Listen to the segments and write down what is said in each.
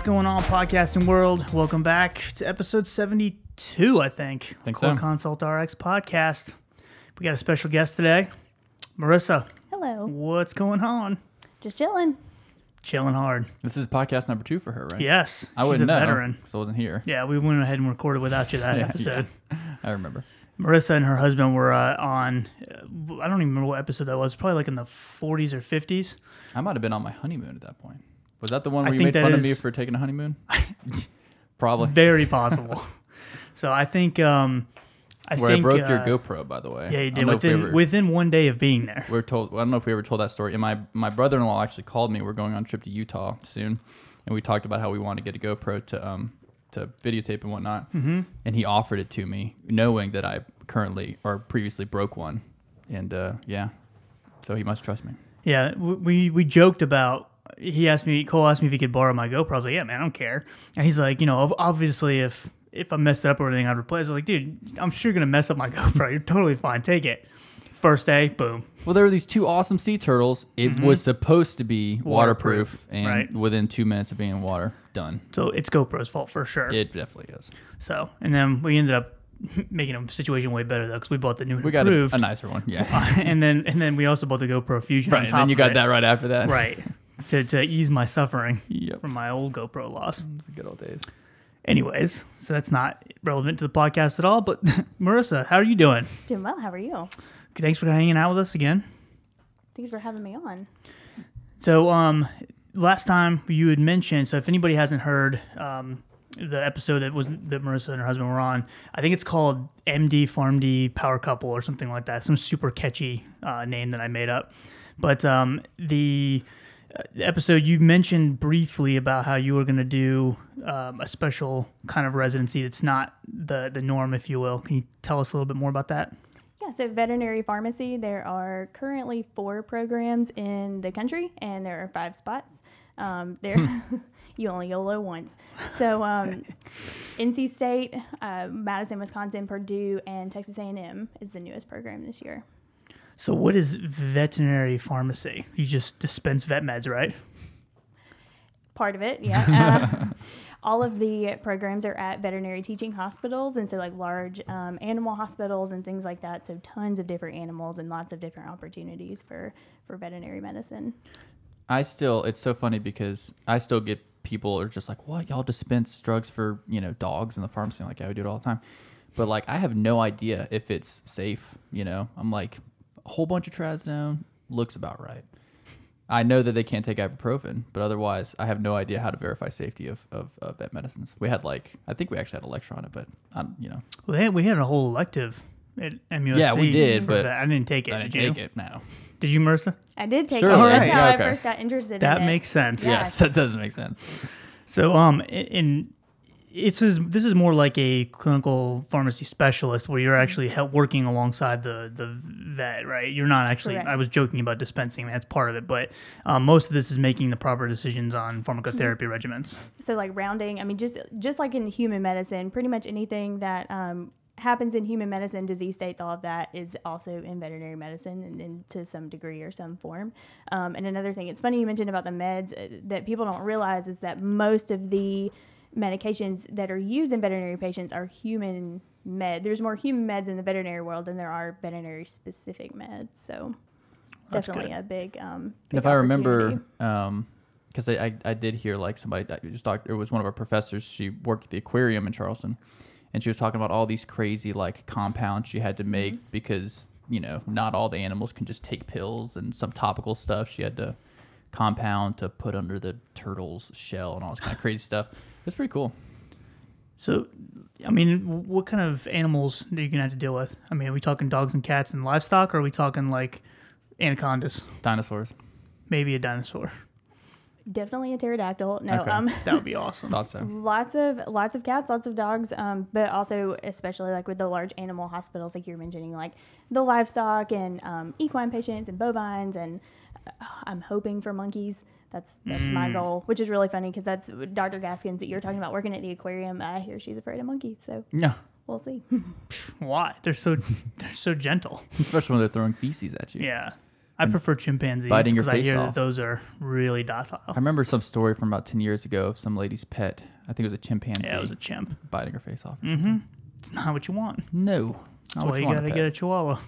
What's going on, podcasting world? Welcome back to episode 72, I think. Think Core so. Consult RX podcast. We got a special guest today, Marissa. Hello. What's going on? Just chilling. Chilling hard. This is podcast number two for her, right? Yes, I she's wouldn't a know veteran. because I wasn't here. Yeah, we went ahead and recorded without you that Yeah, episode. I remember. Marissa and her husband were uh, on, uh, I don't even remember what episode that was, probably like in the 40s or 50s. I might have been on my honeymoon at that point. Was that the one I where you made fun of me for taking a honeymoon? Probably. Very possible. so I think, um, I where think, I broke uh, your GoPro, by the way. Yeah, you did don't know if we within ever- within one day of being there. we were told. I don't know if we ever told that story. And my my brother in law actually called me. We're going on a trip to Utah soon, and we talked about how we want to get a GoPro to um to videotape and whatnot. Mm-hmm. And he offered it to me, knowing that I currently or previously broke one. And uh, yeah, so he must trust me. Yeah, we we joked about. He asked me. Cole asked me if he could borrow my GoPro. I was like, "Yeah, man, I don't care." And he's like, "You know, obviously, if if I messed it up or anything, I'd replace." I was like, "Dude, I'm sure you're gonna mess up my GoPro. You're totally fine. Take it." First day, boom. Well, there were these two awesome sea turtles. It mm-hmm. was supposed to be waterproof, Waterproof, and right. within two minutes of being in water, done. So it's GoPro's fault for sure. It definitely is. So, and then we ended up making a situation way better though, because we bought the new We got a, a nicer one, yeah. and then and then we also bought the GoPro Fusion. right, and then you got it. that right after that. right to to ease my suffering Yep. from my old GoPro loss. It's the good old days. Anyways, so that's not relevant to the podcast at all. But Marissa, how are you doing? Doing well. How are you? Thanks for hanging out with us again. Thanks for having me on. So, um, last time you had mentioned. So, if anybody hasn't heard, um, the episode that was that Marissa and her husband were on, I think it's called MD PharmD Power Couple or something like that. Some super catchy uh, name that I made up. But um, the episode you mentioned briefly about how you were going to do um, a special kind of residency that's not the the norm, if you will. Can you tell us a little bit more about that? Yeah, so veterinary pharmacy, there are currently four programs in the country, and there are five spots. Um, there, you only YOLO once. So, um, NC State, uh, Madison, Wisconsin, Purdue, and Texas A&M is the newest program this year. So, what is veterinary pharmacy? You just dispense vet meds, right? Part of it, yeah. Uh, all of the programs are at veterinary teaching hospitals, and so like large um, animal hospitals and things like that. So tons of different animals and lots of different opportunities for for veterinary medicine. I still, it's so funny because I still get people are just like, what? Y'all dispense drugs for, you know, dogs in the pharmacy? I'm like, I we do it all the time. But like, I have no idea if it's safe, you know? I'm like, a whole bunch of trazodone looks about right. I know that they can't take ibuprofen, but otherwise, I have no idea how to verify safety of, of, of vet medicines. We had like, I think we actually had a lecture on it, but um, you know, Well, they had, we had a whole elective at MUSC. Yeah, we did, but that. I didn't take it. I didn't did you? take it now. Did you, Marissa? I did take Sure, it. That's how okay. I first got interested. That in it. makes sense. Yeah. Yes, that does make sense. So, um, in it's is this is more like a clinical pharmacy specialist where you're actually help working alongside the the vet, right? You're not actually. Correct. I was joking about dispensing; that's part of it, but um, most of this is making the proper decisions on pharmacotherapy regimens. So like rounding, I mean, just just like in human medicine, pretty much anything that um, happens in human medicine, disease states, all of that is also in veterinary medicine and, and to some degree or some form. Um, and another thing, it's funny you mentioned about the meds uh, that people don't realize is that most of the medications that are used in veterinary patients are human med. There's more human meds in the veterinary world than there are veterinary specific meds. So That's definitely good. a big. Um, And if I remember, um, because I, I I did hear like somebody that just talked. It was one of our professors. She worked at the aquarium in Charleston, and she was talking about all these crazy like compounds she had to make because you know not all the animals can just take pills and some topical stuff she had to compound to put under the turtle's shell and all this kind of crazy stuff. It was pretty cool. So, I mean, what kind of animals are you gonna have to deal with? I mean, are we talking dogs and cats and livestock, or are we talking like anacondas, Dinosaurs. maybe a dinosaur? definitely a pterodactyl. No, Okay. um, That would be awesome. Thought so. lots of lots of cats lots of dogs um, but also especially like with the large animal hospitals like you're mentioning like the livestock and um, equine patients and bovines and uh, i'm hoping for monkeys that's that's Mm. my goal which is really funny because that's dr gaskins that you're talking about working at the aquarium i hear she's afraid of monkeys so Yeah, we'll see Why? They're so they're so gentle. especially when they're throwing feces at you. Yeah. I prefer chimpanzees biting your because I face hear off. that those are really docile. I remember some story from about 10 years ago of some lady's pet. I think it was a chimpanzee Yeah, it was a chimp. biting her face off. Mm-hmm. It's not what you want. No. That's why what you gotta pet. get a chihuahua.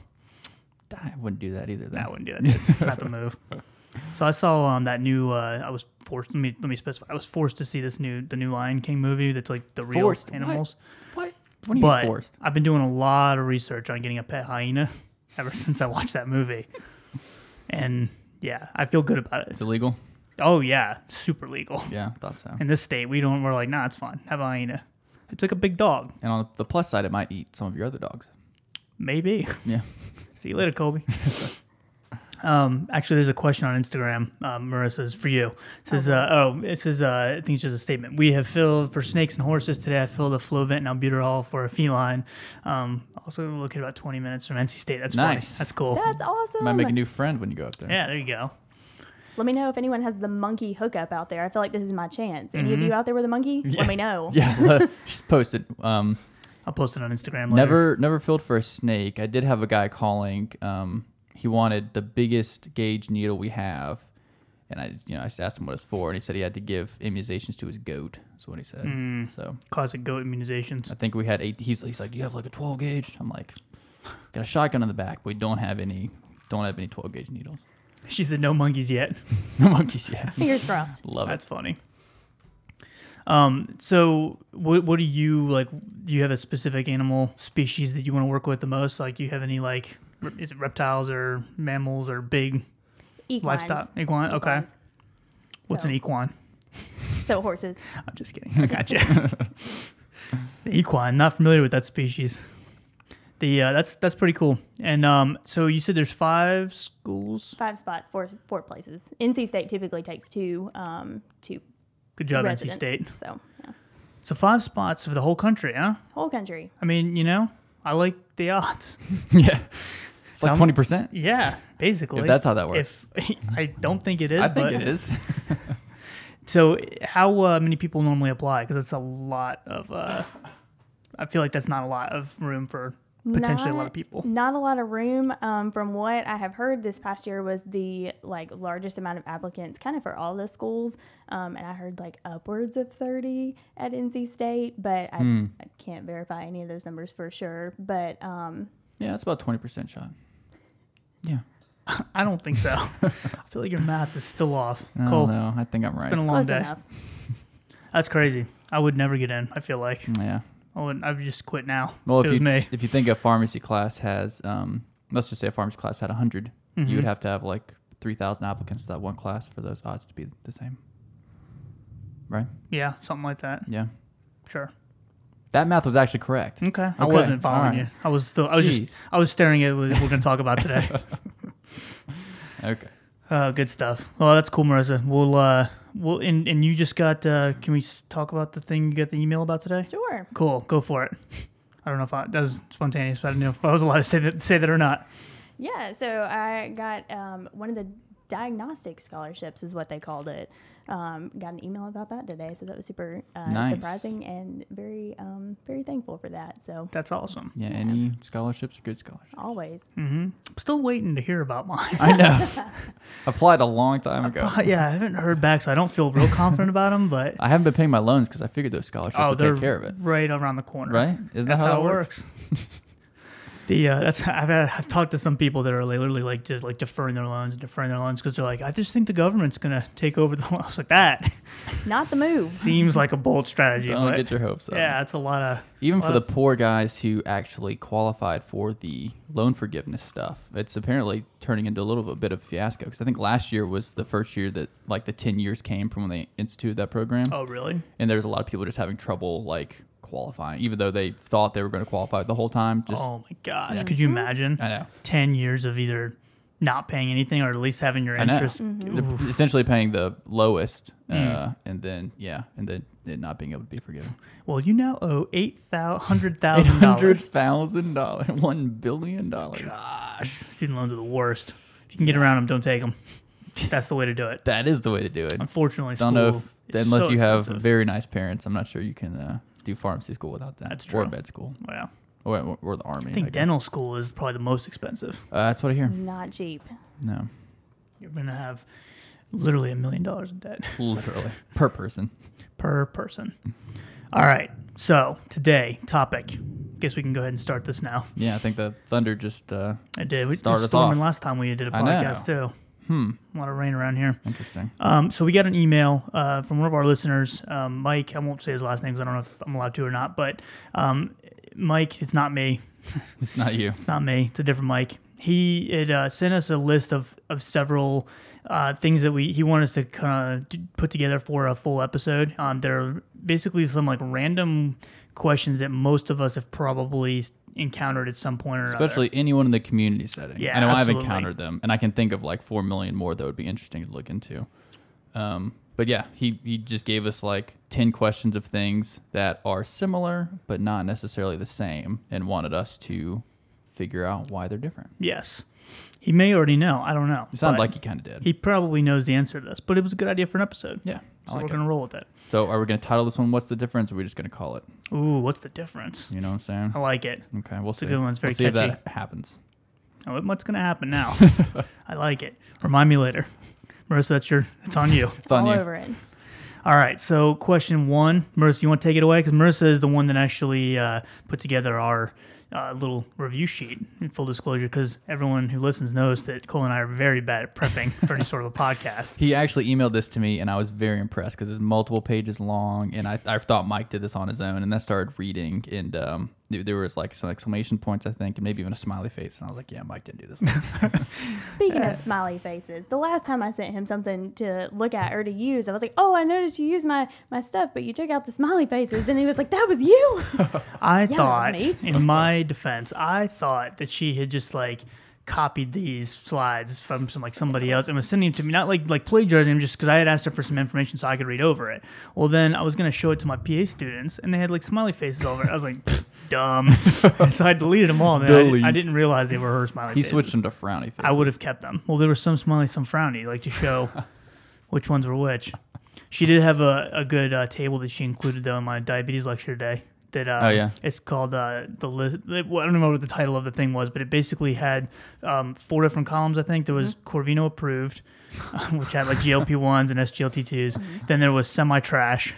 I wouldn't do that either. Though. That wouldn't do that. It's not the move. So I saw um that new. Uh, I was forced. Let me let me specify. I was forced to see this new the new Lion King movie. That's like the real Forced? Animals. What? What do you But forced? I've been doing a lot of research on getting a pet hyena ever since I watched that movie, and yeah, I feel good about it. It's illegal? Oh yeah, super legal. Yeah, thought so. In this state, we don't. We're like, nah, it's fine. Have a hyena. It's like a big dog. And on the plus side, it might eat some of your other dogs. Maybe. Yeah. See you later, Kobe. um, actually, there's a question on Instagram. Um, Marissa's for you. It says, uh, oh, it says, uh, I think it's just a statement. We have filled for snakes and horses today. I filled a Flovent and albuterol for a feline. Um, also looking about 20 minutes from NC State. That's Nice. funny. That's cool. That's awesome. Might make a new friend when you go up there. yeah, there you go. Let me know if anyone has the monkey hookup out there. I feel like this is my chance. Any of you out there with a monkey? Let me know. Mm-hmm. Yeah, just post it. Um, I'll post it on Instagram later. never, never filled for a snake. I did have a guy calling. Um, he wanted the biggest gauge needle we have, and I, you know, I asked him what it's for, and he said he had to give immunizations to his goat. That's what he said. Mm. So Classic goat immunizations. I think we had eight. He's, he's like, you have like a 12 gauge. I'm like, got a shotgun in the back. but We don't have any. Don't have any 12 gauge needles. She said no monkeys yet. No monkeys yet. Fingers crossed. Love That's it. funny. Um, so what what do you like? Do you have a specific animal species that you want to work with the most? Like, do you have any like, re- is it reptiles or mammals or big Equines. livestock? Equine. Okay. What's So- an equine? So horses. I'm just kidding. I got you. the equine. Not familiar with that species. The uh, that's that's pretty cool. And um, so you said there's five schools. Five spots, four four places. NC State typically takes two um two Good job, residents. NC State. So yeah. So five spots for the whole country, huh? Whole country. I mean, you know, I like the odds. yeah. It's like 20%. Yeah, basically. If that's how that works. If I don't think it is, I think but it is. so how uh, many people normally apply? Because it's a lot of. Uh, I feel like that's not a lot of room for potentially a lot of people. Not a lot of room. Um, from what I have heard, this past year was the like largest amount of applicants, kind of for all the schools. Um, and I heard like upwards of thirty at NC State, but I, Hmm. I can't verify any of those numbers for sure. But um, yeah, it's about 20% shot. Yeah. I don't think so. I feel like your math is still off. I Cole, don't. I think I'm right. it's been a long close day. enough. That's crazy. I would never get in. I feel like yeah. I would. I would just quit now. Well, if if it was you, me. if you think a pharmacy class has, um, let's just say a pharmacy class had 100, you Mm-hmm. would have to have like 3,000 applicants to that one class for those odds to be the same. Right? Yeah, something like that. Yeah. Sure. That math was actually correct. Okay. I Okay, wasn't following alright. you. I was still. I was Jeez. just. I was staring at what we're going to talk about today. Okay. Uh, good stuff. Well, that's cool, Marissa. We'll uh, we'll and, and you just got. Uh, can we s- talk about the thing you got the email about today? Sure. Cool. Go for it. I don't know if I, that was spontaneous, but I didn't know if I was allowed to say that say that or not. Yeah, so I got um, one of the diagnostic scholarships, is what they called it. Um, got an email about that today, so that was super uh, Nice. surprising and very, um, very thankful for that. So That's awesome. Yeah, any scholarships are good scholarships. always, I'm still waiting to hear about mine. I know. Applied a long time ago. But yeah, I haven't heard back, so I don't feel real confident about them. But I haven't been paying my loans because I figured those scholarships oh, would take care of it. right around the corner. Right? Isn't That's that how, how, it that works. The uh, that's I've, had, I've talked to some people that are literally like just like deferring their loans and deferring their loans because they're like, I just think the government's gonna take over the loans. Like that not the move. seems like a bold strategy. Don't but get your hopes up. yeah, it's a lot of Even lot for the poor guys who actually qualified for the loan forgiveness stuff, it's apparently turning into a little bit of a fiasco. Because I think last year was the first year that like the ten years came from when they instituted that program, oh really? and there's a lot of people just having trouble like qualifying, even though they thought they were going to qualify the whole time. Just oh my gosh, could you imagine? I know. ten years of either not paying anything or at least having your interest. They're essentially paying the lowest, uh, Mm. and then yeah, and then it not being able to be forgiven. Well, you now owe eight hundred thousand hundred thousand dollars thousand dollars, one billion dollars. Gosh, student loans are the worst. If you can get around them, don't take them. That's the way to do it. That is the way to do it. Unfortunately, Don't know if, unless so you have expensive. very nice parents. I'm not sure you can uh, do pharmacy school without that. That's true. Or true. med school, Well, or, or the army. I think guess. dental school is probably the most expensive. Uh, that's what I hear. Not cheap. No, you're going to have literally a million dollars in debt Literally per person. per person. All right. So today topic. Guess we can go ahead and start this now. Yeah, I think the thunder just uh, I did. We started started us storming off. last time we did a I know. podcast too. Hmm. A lot of rain around here. Interesting. Um, so we got an email uh, from one of our listeners, um, Mike. I won't say his last name because I don't know if I'm allowed to or not. But um, Mike, it's not me. It's not you. not me. It's a different Mike. He had uh, sent us a list of of several uh, things that we he wanted us to kind of put together for a full episode. Um, there are basically some like random questions that most of us have probably encountered at some point or another. Especially anyone in the community setting. Yeah, I know absolutely. I've encountered them, and I can think of like four million more that would be interesting to look into. Um, but yeah, he he just gave us like ten questions of things that are similar but not necessarily the same, and wanted us to figure out why they're different. Yes, he may already know. I don't know. It sounded like he kind of did. he probably knows the answer to this. But it was a good idea for an episode. yeah, I so like we're it. gonna roll with it. So are we going to title this one "What's the difference"? Or are we just going to call it? Ooh, what's the difference? You know what I'm saying? I like it. Okay, we'll see. a good one. It's very we'll see if that happens. Oh, what's gonna happen now? I like it. Remind me later, Marissa. That's your. It's on you. It's on all you. over it. All right. So question one, Marissa, you want to take it away? Because Marissa is the one that actually uh, put together our uh, little review sheet. In full disclosure, because everyone who listens knows that Cole and I are very bad at prepping for any sort of a podcast. He actually emailed this to me, and I was very impressed because it's multiple pages long, and I, I thought Mike did this on his own, and I started reading, and um, there, there was like some exclamation points, I think, and maybe even a smiley face, and I was like, yeah, Mike didn't do this. Speaking of smiley faces, the last time I sent him something to look at or to use, I was like, "Oh, I noticed you used my my stuff, but you took out the smiley faces," and he was like, "That was you." I that was thought, in my defense, I thought that she had just like copied these slides from some like somebody else and was sending them to me, not like like plagiarizing them, just because I had asked her for some information so I could read over it. Well, then I was gonna show it to my PA students, and they had like smiley faces all over it. I was like, "Pfft, dumb. So I deleted them all. And then I, I didn't realize they were her smiley face. he faces. switched them to frowny faces. I would have kept them. Well, there were some smiley, some frowny, like to show which ones were which. She did have a, a good uh, table that she included though in my diabetes lecture today. That uh, Oh, yeah? it's called uh, the list. Well, I don't remember what the title of the thing was, but it basically had um, four different columns. I think there was Corvino approved, which had like GLP ones and SGLT 2s Then there was semi trash,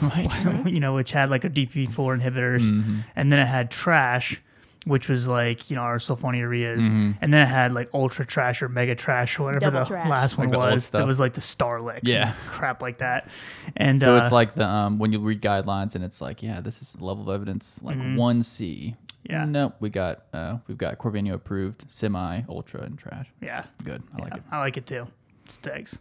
you know, which had like a DP four inhibitors, Mm-hmm. and then it had trash, which was like you know our sulfonylureas, and then it had like ultra trash or mega trash or whatever Double the trash. last one Like was. That was like the Starlix, Yeah. and crap like that. And So uh, it's like the um when you read guidelines and it's like, yeah, this is the level of evidence like one C. Mm-hmm. Yeah. Nope, we got uh we've got Corvino approved, semi, ultra, and trash. yeah, Good. I like it. I like it too. Steaks.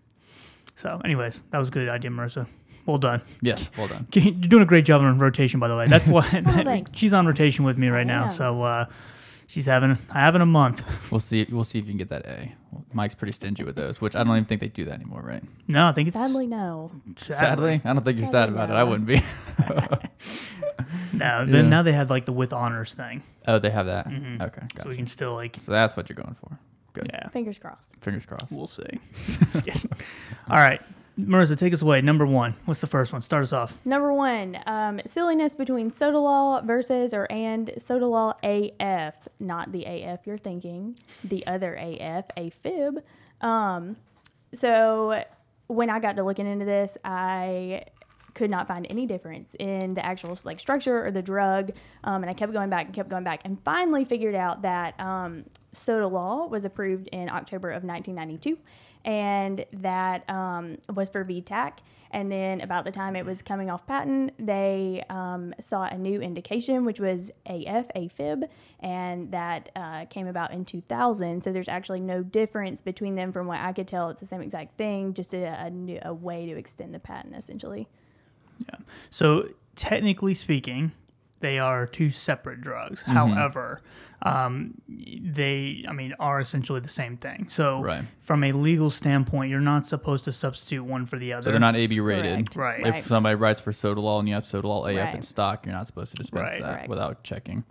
So, anyways, that was a good idea, Marissa. Well done. Yes, well done. You're doing a great job on rotation, by the way. That's why thanks. she's on rotation with me right now. am. So uh, she's having I having a month. We'll see. We'll see if you can get that A. Mike's pretty stingy with those, which I don't even think they do that anymore, right? No, I think it's Sadly, no. Sadly, I don't think you're sad Sadly, about it. I wouldn't be. No, Yeah. then now they have like the with honors thing, oh, they have that. Okay, so we can still like So that's what you're going for. Good. yeah. Fingers crossed. Fingers crossed. We'll see. All right, Marissa, take us away. Number one. What's the first one? Start us off. Number one, um, silliness between Sotalol versus or and Sotalol AF, not the AF you're thinking, the other AF, AFib. Um, so when I got to looking into this, I could not find any difference in the actual like structure or the drug, um, and I kept going back and kept going back, and finally figured out that um, Sotalol was approved in October of 1992, and that um, was for VTAC. And then about the time it was coming off patent, they um, saw a new indication, which was AF, AFib, and that uh, came about in 2000. So there's actually no difference between them from what I could tell. It's the same exact thing, just a, a, new, a way to extend the patent, essentially. Yeah. So technically speaking, they are two separate drugs. Mm-hmm. However, um, they, I mean, are essentially the same thing. So Right. from a legal standpoint, you're not supposed to substitute one for the other. So they're not AB rated. Correct. Right. If Right. somebody writes for Sotalol and you have Sotalol AF in stock, you're not supposed to dispense Right. that Correct. without checking.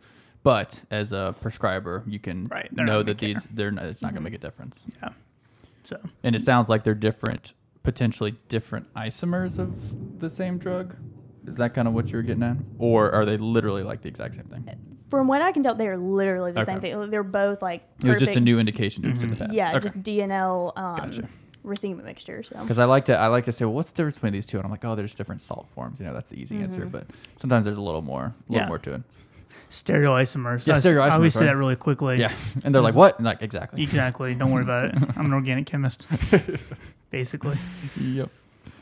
But as a prescriber, you can Right. Know that gonna these they're not, it's not going to make a difference. Yeah. So And it sounds like they're different, potentially different isomers of the same drug. Is that kind of what you were getting at, or are they literally like the exact same thing? From what I can tell, they're literally the same thing. They're both like It was just a new indication to extend the path. Yeah, Okay. just DNL um, Gotcha. raceme mixture. So Because I like to, I like to say, well, what's the difference between these two? And I'm like, oh, there's different salt forms. You know, that's the easy answer. Mm-hmm. But sometimes there's a little more, a little Yeah. more to it. Stereoisomers. Yeah, I s- I stereoisomers, always say that really quickly. Yeah, and they're like, what? And like, exactly. Exactly. Don't worry about it. I'm an organic chemist, basically. Yep.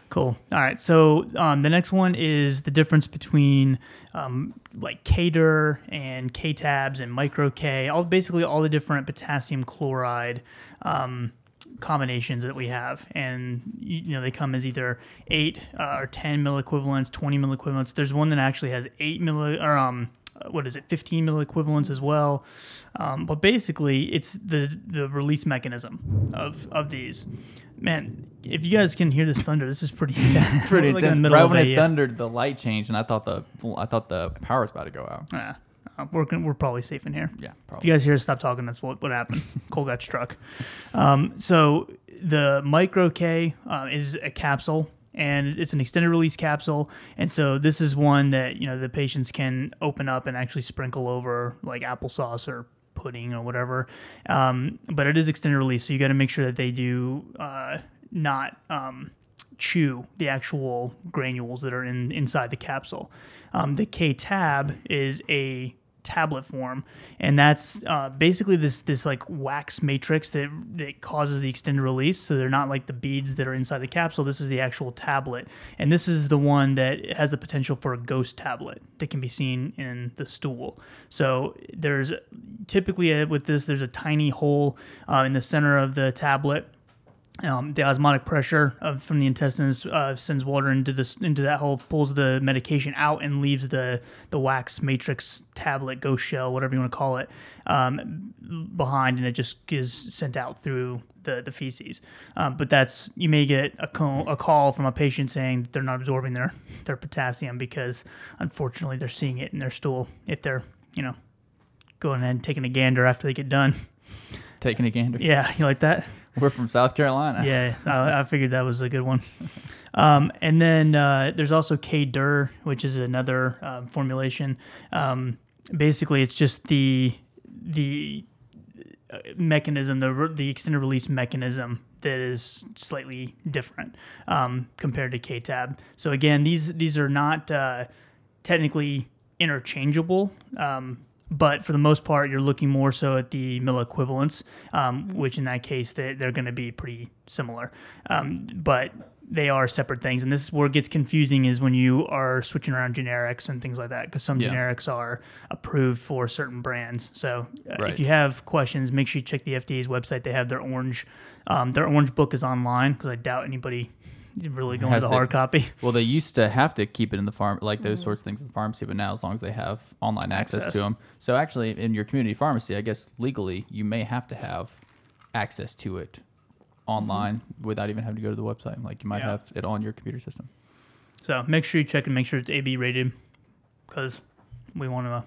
Cool. All right. So um, the next one is the difference between um, like K-Dur and K-Tabs and micro K, all basically all the different potassium chloride um, combinations that we have, and you, know they come as either eight uh, or ten milliequivalents, twenty milliequivalents. There's one that actually has eight milli or um what is it, 15 milliequivalents as well. Um, but basically, it's the the release mechanism of of these. Man, if you guys can hear this thunder, this is pretty intense. Pretty like in intense. the middle right when it yeah. thundered, the light changed, and I thought the, I thought the power was about to go out. Yeah, uh, we're we're probably safe in here. Yeah, If you guys hear us stop talking, that's what, what happened. Cole got struck. Um, so the Micro K uh, is a capsule, and it's an extended release capsule. And so this is one that you know the patients can open up and actually sprinkle over like applesauce or pudding or whatever. Um, but it is extended release, so you got to make sure that they do uh, not. Um, chew the actual granules that are in inside the capsule. Um, the K tab is a tablet form, and that's uh, basically this this like wax matrix that that causes the extended release. So they're not like the beads that are inside the capsule. This is the actual tablet, and this is the one that has the potential for a ghost tablet that can be seen in the stool. So there's typically uh with this there's a tiny hole uh, in the center of the tablet um, the osmotic pressure of, from the intestines uh, sends water into this into that hole, pulls the medication out, and leaves the the wax matrix tablet, ghost shell, whatever you want to call it, um, behind, and it just is sent out through the the feces. Um, but that's you may get a call, a call from a patient saying that they're not absorbing their their potassium because unfortunately they're seeing it in their stool if they're you know going ahead and taking a gander after they get done. Taking a gander. Yeah, you like that? We're from South Carolina. Yeah, I, I figured that was a good one. Um, and then uh, there's also K Dur, which is another um, formulation. Um, basically, it's just the the uh, mechanism, the the extended release mechanism that is slightly different um, compared to K-Tab. So again, these these are not uh, technically interchangeable. Um, but for the most part, you're looking more so at the milliequivalents, um, which in that case they, they're going to be pretty similar. Um, but they are separate things, and this is where it gets confusing is when you are switching around generics and things like that, because some Yeah. generics are approved for certain brands. So uh, Right. if you have questions, make sure you check the FDA's website. They have their orange, um, their orange book is online because I doubt anybody really going to the it- hard copy. Well, they used to have to keep it in the farm, like those mm. sorts of things in the pharmacy, but now as long as they have online access, Access. to them. So actually, in your community pharmacy, I guess legally, you may have to have access to it online mm-hmm. without even having to go to the website. Like you might Yeah. have it on your computer system. So make sure you check and make sure it's AB rated because we want to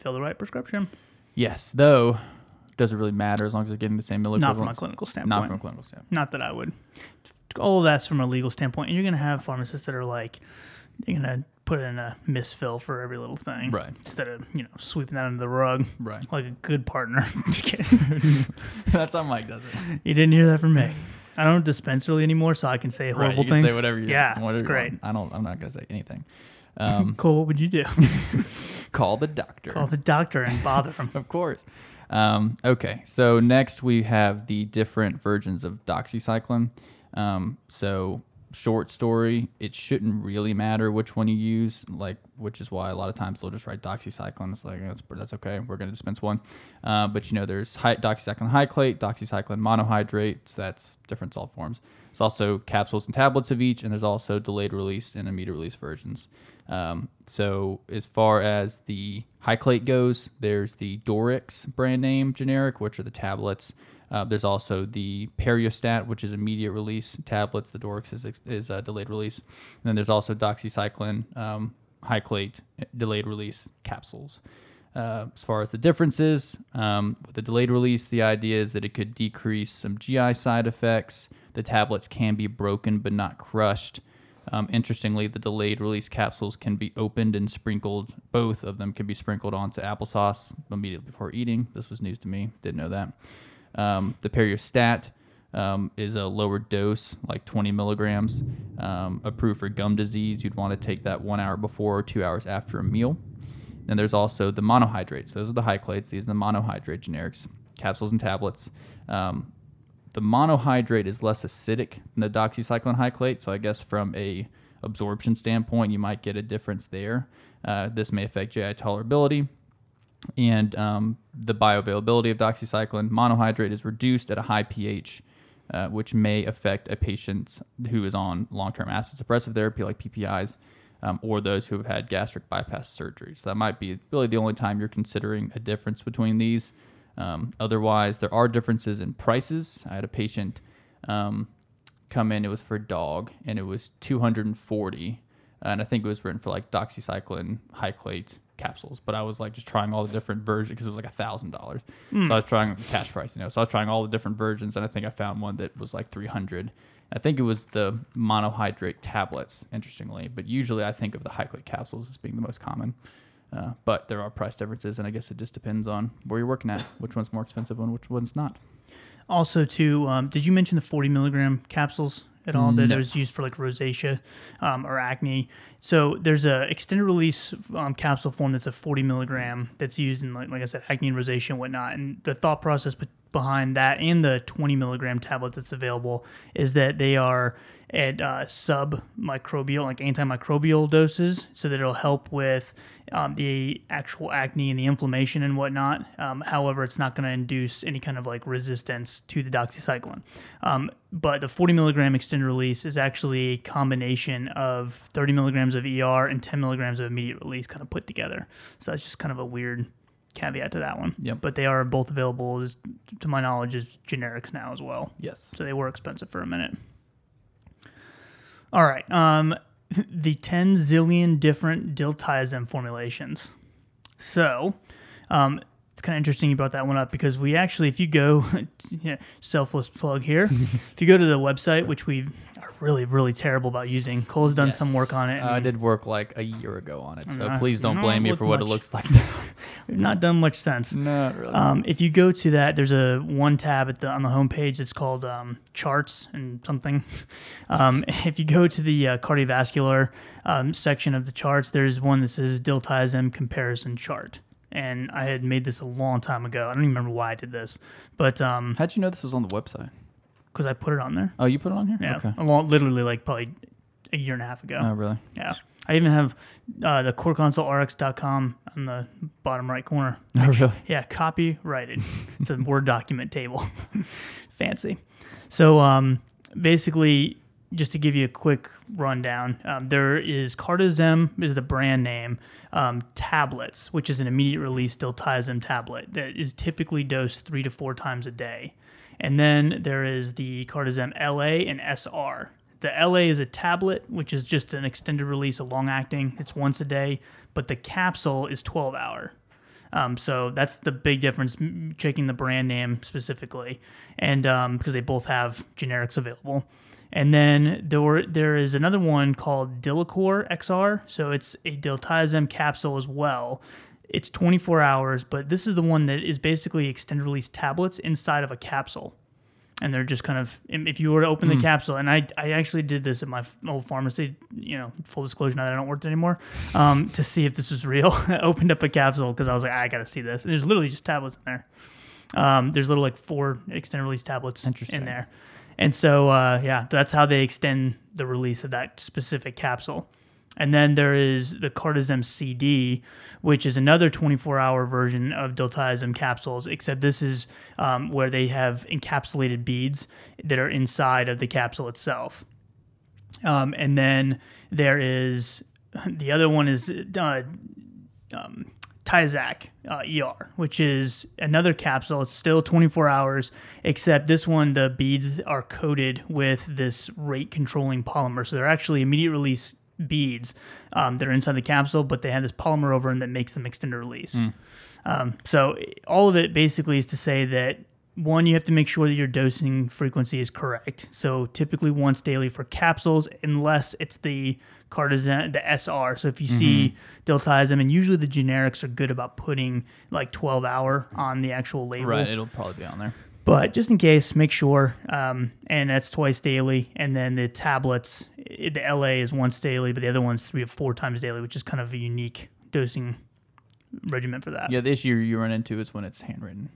fill the right prescription. Yes, though, doesn't really matter as long as they're getting the same milliequivalents. Not from a clinical standpoint. Not from a clinical standpoint. Not that I would. All of that's from a legal standpoint. And you're going to have pharmacists that are like, you're going to put in a misfill for every little thing. Right. Instead of, you know, sweeping that under the rug Right. like a good partner. That's how Mike does it. you didn't hear that from me. I don't dispense really anymore, so I can say Right. horrible You can things. say whatever you Yeah, whatever it's great. want. I don't. I'm not gonna say anything. Um, Cool. What would you do? call the doctor. Call the doctor and bother him. Of course. Um, okay, so next we have the different versions of doxycycline. Um, so short story, it shouldn't really matter which one you use, like which is why a lot of times they'll just write doxycycline. It's like that's, that's okay, we're going to dispense one. Uh, but you know, there's hi- doxycycline hyclate, doxycycline monohydrate. So that's different salt forms. There's also capsules and tablets of each, and there's also delayed release and immediate release versions. Um, so as far as the Hyclate goes, there's the Doryx brand name generic, which are the tablets. Uh, there's also the Periostat, which is immediate release tablets. The Doryx is, is uh, delayed release. And then there's also doxycycline, um, Hyclate, delayed release capsules. Uh, as far as the differences, um, with the delayed release, the idea is that it could decrease some GI side effects. The tablets can be broken but not crushed. Um, interestingly, the delayed release capsules can be opened and sprinkled. Both of them can be sprinkled onto applesauce immediately before eating. This was news to me. Didn't know that. Um, the Periostat um, is a lower dose, like 20 milligrams, um, approved for gum disease. You'd want to take that one hour before or two hours after a meal. Then there's also the monohydrates. Those are the hyclates. These are the monohydrate generics, capsules and tablets. Um, the monohydrate is less acidic than the doxycycline hyclate, so I guess from a absorption standpoint, you might get a difference there. Uh, this may affect GI tolerability and um, the bioavailability of doxycycline. Monohydrate is reduced at a high pH, uh, which may affect a patient who is on long-term acid suppressive therapy like PPIs. Um, or those who have had gastric bypass surgery. So that might be really the only time you're considering a difference between these. Um, otherwise, there are differences in prices. I had a patient um, come in; it was for a dog, and it was 240, and I think it was written for like doxycycline hyclate capsules. But I was like just trying all the different versions because it was like a thousand dollars. So I was trying cash price, you know. So I was trying all the different versions, and I think I found one that was like 300. I think it was the monohydrate tablets, interestingly, but usually I think of the hyclate capsules as being the most common. Uh, but there are price differences, and I guess it just depends on where you're working at, which one's more expensive and which one's not. Also, too, um, did you mention the 40 milligram capsules at all that No. was used for like rosacea um, or acne? So there's a extended release um, capsule form that's a 40 milligram that's used in like, like I said, acne and rosacea and whatnot. And the thought process behind that and the 20 milligram tablet that's available is that they are at uh, submicrobial, like antimicrobial doses, so that it'll help with um, the actual acne and the inflammation and whatnot. Um, however, it's not going to induce any kind of like resistance to the doxycycline. Um, but the 40 milligram extended release is actually a combination of 30 milligrams of ER and 10 milligrams of immediate release kind of put together. So that's just kind of a weird caveat to that one. Yep. But they are both available, as, to my knowledge, as generics now as well. Yes. So they were expensive for a minute. All right. Um, the 10 zillion different diltiazem formulations. So, um, it's kind of interesting you brought that one up because we actually, if you go, yeah, selfless plug here, if you go to the website, which we are really, really terrible about using, Cole's done some work on it. Uh, I did work like a year ago on it, so Uh, please don't blame me for what it looks like now. We've not done much sense. Not really. Um, if you go to that, there's a one tab at the on the homepage that's called um, charts and something. Um, if you go to the uh, cardiovascular um, section of the charts, there's one that says diltiazem comparison chart. And I had made this a long time ago. I don't even remember why I did this, but um, How'd you know this was on the website? Because I put it on there. Oh, you put it on here? Yeah, Okay. literally like probably a year and a half ago. Oh, really? Yeah. I even have uh, the corconsultrx.com on the bottom right corner. Oh, really? Yeah, copyrighted. it's a Word document table. Fancy. So um, basically, just to give you a quick rundown, um, there is Cardizem is the brand name um, tablets, which is an immediate release diltiazem tablet that is typically dosed three to four times a day. And then there is the Cardizem LA and SR. The LA is a tablet, which is just an extended release, a long acting. It's once a day, but the capsule is 12 hour. Um, so that's the big difference, checking the brand name specifically, and um, because they both have generics available. And then there were, there is another one called Dilacor XR. So it's a diltiazem capsule as well. It's 24 hours, but this is the one that is basically extended release tablets inside of a capsule. And they're just kind of if you were to open the capsule and I, I actually did this at my old pharmacy you know full disclosure now that i don't work there anymore um, to see if this was real i opened up a capsule because i was like i gotta see this. And there's literally just tablets in there. Um, there's little like four extended release tablets in there. And so uh, yeah that's how they extend the release of that specific capsule and then there is the Cardizem CD, which is another 24 hour version of diltiazem capsules, except this is um, where they have encapsulated beads that are inside of the capsule itself. Um, and then there is the other one is uh, um, Tiazac uh, ER, which is another capsule. It's still 24 hours, except this one, the beads are coated with this rate controlling polymer. So they're actually immediate release beads um, that are inside the capsule, but they have this polymer over them that makes them extended release. Um, so all of it basically is to say that one, you have to make sure that your dosing frequency is correct. So typically once daily for capsules, unless it's the Cardizem, the SR. So if you see diltiazem, and usually the generics are good about putting like 12 hour on the actual label. Right. It'll probably be on there. But just in case, make sure. Um, and that's twice daily. And then the tablets, the LA is once daily, but the other one's three or four times daily, which is kind of a unique dosing regimen for that. Yeah. The issue you run into is when it's handwritten.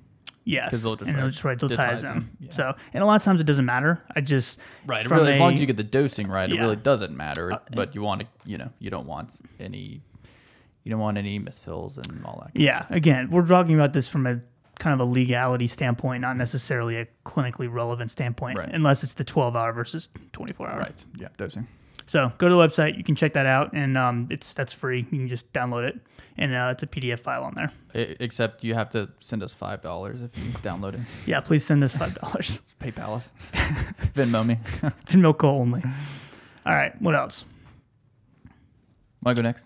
Yes, they'll just and they'll write just write diltiazem, diltiazem. yeah. So, and a lot of times it doesn't matter. I just Right. Really, as long as you get the dosing right, it really doesn't matter. Uh, but you want to, you know, you don't want any, you don't want any misfills and all that. Yeah, again, we're talking about this from a kind of a legality standpoint, not necessarily a clinically relevant standpoint, Right. unless it's the 12 hour versus 24 hour. Right. Yeah. Dosing. So go to the website, you can check that out, and um, it's that's free. You can just download it, and uh, it's a PDF file on there. Except you have to send us five dollars if you download it. Yeah, please send us five dollars. PayPal us, Venmo me. Venmo call only. All right, what else? Want to go next?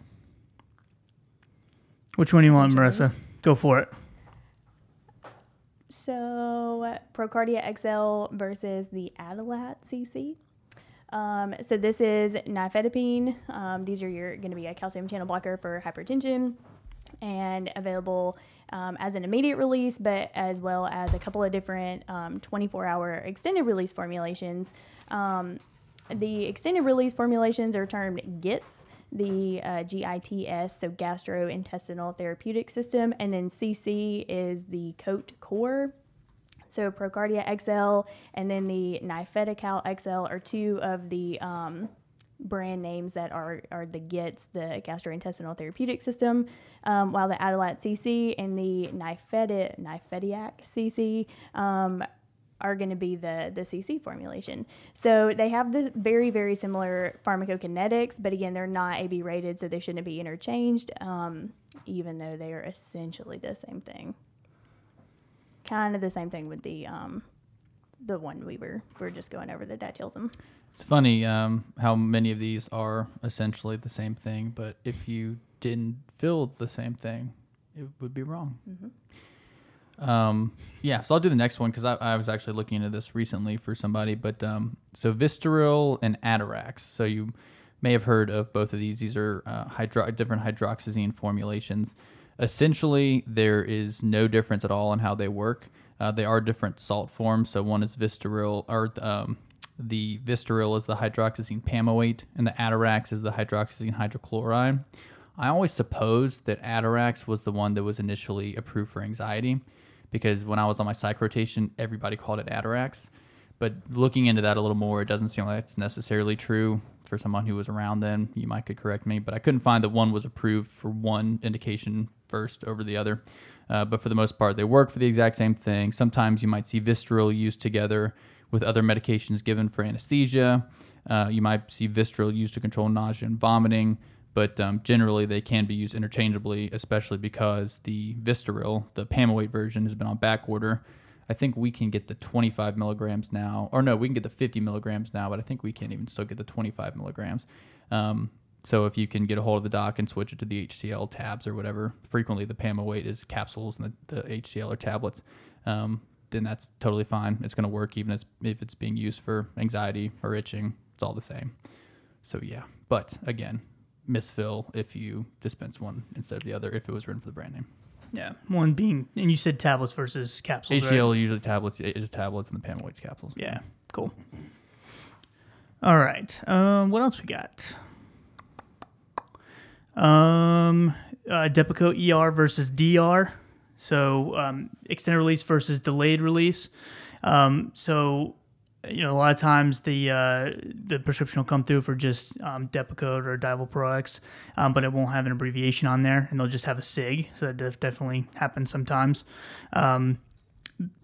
Which one do you want, Marissa? Go for it. So, Procardia XL versus the Adalat CC. Um, so this is nifedipine. Um, these are going to be a calcium channel blocker for hypertension, and available um, as an immediate release, but as well as a couple of different 24-hour extended release formulations. Um, the extended release formulations are termed GITS, the uh, GITS, so gastrointestinal therapeutic system, and then CC is the COAT core. So Procardia XL and then the Nifedical XL are two of the um, brand names that are, are the GITS, the gastrointestinal therapeutic system, um, while the Adalat CC and the Nifedi- Nifediac CC um, are going to be the, the CC formulation. So they have the very, very similar pharmacokinetics, but again, they're not AB rated, so they shouldn't be interchanged, um, even though they are essentially the same thing kind of the same thing with the um the one we were we are just going over the diltiazem. It's funny um, how many of these are essentially the same thing, but if you didn't feel the same thing, it would be wrong. Um, yeah, so I'll do the next one because I, I was actually looking into this recently for somebody. But um, so Vistaril and Atarax. So you may have heard of both of these. These are uh, hydro- different hydroxyzine formulations. Essentially, there is no difference at all in how they work. Uh, they are different salt forms. So one is Vistaril, or um, the Vistaril is the hydroxyzine pamoate, and the Atarax is the hydroxyzine hydrochloride. I always supposed that Atarax was the one that was initially approved for anxiety because when I was on my psych rotation, everybody called it Atarax. But looking into that a little more, it doesn't seem like it's necessarily true. For someone who was around then, you might could correct me, but I couldn't find that one was approved for one indication first over the other. Uh, but for the most part, they work for the exact same thing. Sometimes you might see Vistaril used together with other medications given for anesthesia. Uh, you might see Vistaril used to control nausea and vomiting but um, generally they can be used interchangeably, especially because the Vistaril, the Pamoate version, has been on back order. I think we can get the 25 milligrams now, or no, we can get the 50 milligrams now, but I think we can't even still get the 25 milligrams. Um, so if you can get a hold of the doc and switch it to the HCl tabs or whatever, frequently the Pamoate is capsules and the, the HCl are tablets. Um, then that's totally fine. It's going to work even as if it's being used for anxiety or itching. It's all the same. So yeah, but again, misfill if you dispense one instead of the other if it was written for the brand name. Yeah, one being, and you said tablets versus capsules. right? HCl usually tablets is tablets and the Pamoate's capsules. Yeah, cool. All right. Um, what else we got? Um, uh, Depakote ER versus DR. So um, extended release versus delayed release. Um, so you know, a lot of times the uh, the prescription will come through for just um, Depakote or Divalproex, um, but it won't have an abbreviation on there, and they'll just have a SIG. So that def- definitely happens sometimes. Um,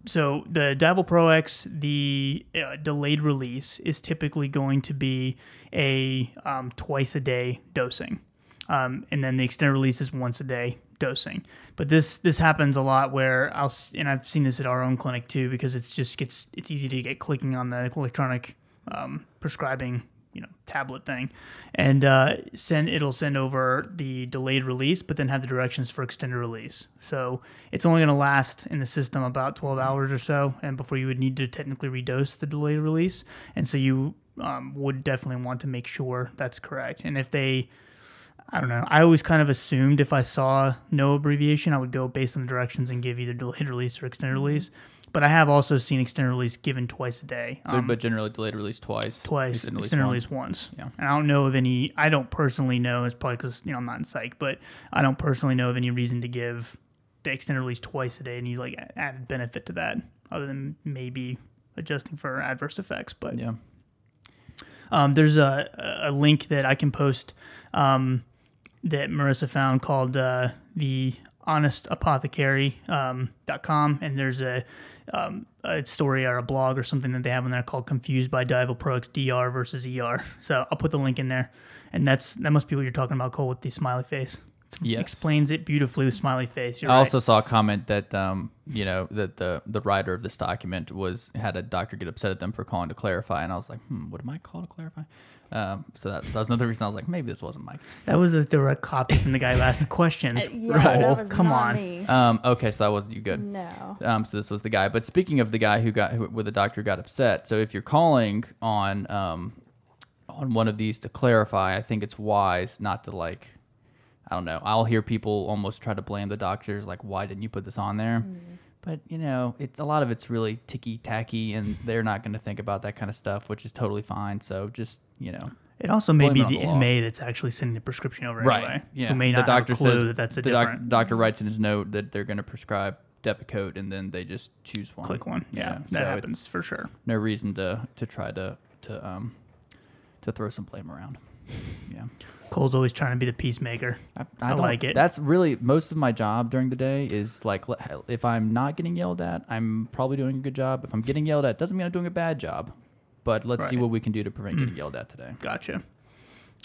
so the Divalproex, the uh, delayed release is typically going to be a um, twice a day dosing, um, and then the extended release is once a day dosing. But this this happens a lot where I'll and I've seen this at our own clinic too because it's just gets it's easy to get clicking on the electronic um, prescribing you know tablet thing, and uh, send it'll send over the delayed release, but then have the directions for extended release. So it's only going to last in the system about 12 hours or so, and before you would need to technically redose the delayed release, and so you um, would definitely want to make sure that's correct. And if they I don't know. I always kind of assumed if I saw no abbreviation, I would go based on the directions and give either delayed release or extended release. But I have also seen extended release given twice a day. So, Um, but generally delayed release twice. twice, extended extended release release, once. Yeah. And I don't know of any. I don't personally know. It's probably because you know I'm not in psych, but I don't personally know of any reason to give the extended release twice a day and you like added benefit to that, other than maybe adjusting for adverse effects. But Yeah. um, there's a, a link that I can post um, that Marissa found called uh, the honestapothecary.com. dot com, and there's a, um, a story or a blog or something that they have on there called Confused by Dival Products DR versus ER. So I'll put the link in there. And that's that must be what you're talking about, Cole, with the smiley face. Yes. Explains it beautifully with smiley face. You're I right. also saw a comment that um, you know that the the writer of this document was had a doctor get upset at them for calling to clarify, and I was like, hmm, what am I called to clarify? Um, so that, that was another reason I was like, maybe this wasn't Mike. that was a direct copy from the guy who asked the questions. Uh, yeah, that was come not on. me. Um, okay, so that wasn't you. Good. No. Um, so this was the guy. But speaking of the guy who got who, where the doctor got upset, so if you're calling on um, on one of these to clarify, I think it's wise not to like. I don't know. I'll hear people almost try to blame the doctors, like, "Why didn't you put this on there?" But you know, it's a lot of it's really ticky tacky, and they're not going to think about that kind of stuff, which is totally fine. So just you know, It also may be the, the that's actually sending the prescription over anyway. Yeah. Who may the not doctor have a clue says that that's a the doc- different doctor writes in his note that they're going to prescribe Depakote, and then they just choose one. click one. Yeah, so that it's happens for sure. No reason to to try to to um to throw some blame around. Yeah, Cole's always trying to be the peacemaker. I, I don't- like it. That's really most of my job during the day is like if I'm not getting yelled at, I'm probably doing a good job. If I'm getting yelled at, doesn't mean I'm doing a bad job. But let's see what we can do to prevent getting yelled at today. Gotcha.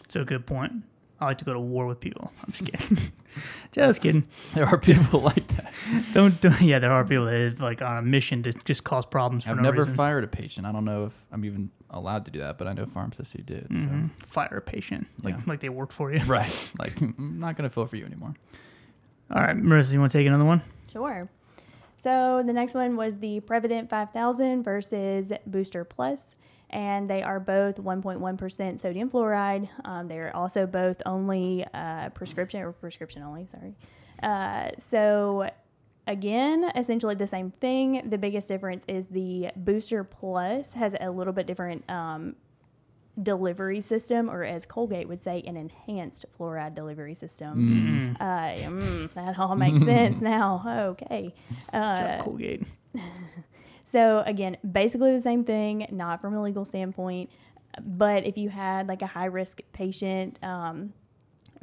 It's a good point. I like to go to war with people. I'm just kidding. just kidding. There are people like that. Don't, don't. Yeah, there are people that are like on a mission to just cause problems for I've no never reason. fired a patient. I don't know if I'm even allowed to do that, but I know pharmacists who did. so. Mhm. Fire a patient, like Yeah. like they work for you. Right. Like, I'm not going to fill for you anymore. All right, Marissa, you want to take another one? Sure. So the next one was the Prevident 5000 versus Booster Plus, and they are both 1.1% sodium fluoride. Um, they're also both only uh, prescription or prescription only. Sorry. Uh, so again, essentially the same thing. The biggest difference is the Booster Plus has a little bit different um, delivery system, or as Colgate would say, an enhanced fluoride delivery system. Uh, mm, that all makes sense now. Okay. Uh, Colgate. so again, basically the same thing, not from a legal standpoint. But if you had like a high risk patient, um,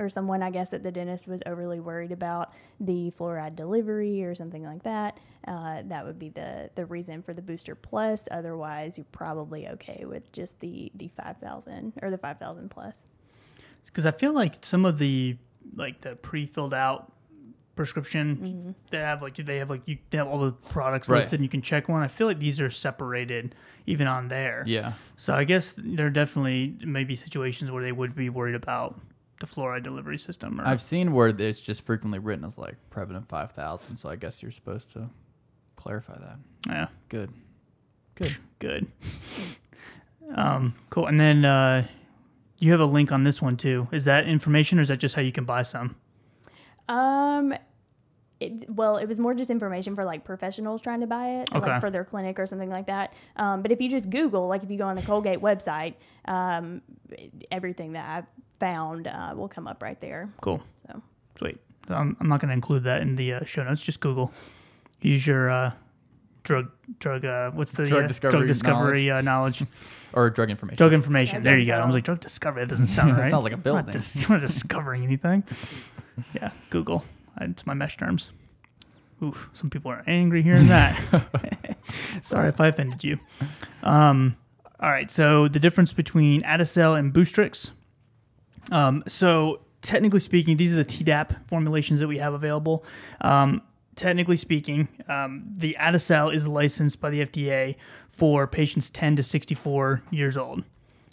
or someone I guess that the dentist was overly worried about the fluoride delivery or something like that, uh, that would be the the reason for the booster plus. Otherwise, you're probably okay with just the the five thousand or the five thousand plus. because I feel like some of the like the pre-filled out prescription they have like they have like you they have all the products Right. listed and you can check one. I feel like these are separated even on there. Yeah. So I guess there are definitely maybe situations where they would be worried about the fluoride delivery system. Or, I've seen where it's just frequently written as like Prevident 5000, so I guess you're supposed to clarify that. yeah, Good. Good. good. um, cool. And then uh, you have a link on this one too. Is that information or is that just how you can buy some? Um, it, well, it was more just information for like professionals trying to buy it, Okay. like for their clinic or something like that. Um, but if you just Google, like if you go on the Colgate website, um, everything that I found uh, will come up right there. Cool. So Sweet. I'm, I'm not going to include that in the uh, show notes. Just Google. Use your uh, drug drug. Uh, what's the Drug uh, discovery drug discovery knowledge. Uh, knowledge? Or drug information. drug information. Yeah, there you go. drug I was like drug discovery. That doesn't sound That right. sounds like a I'm not building. dis- you're not discovering anything. yeah, Google. It's my mesh terms. Oof. Some people are angry hearing that. Sorry if I offended you. Um, all right. So the difference between Adacel and Boostrix. Um, so technically speaking, these are the Tdap formulations that we have available. Um, technically speaking, um, the Adacel is licensed by the FDA for patients 10 to 64 years old.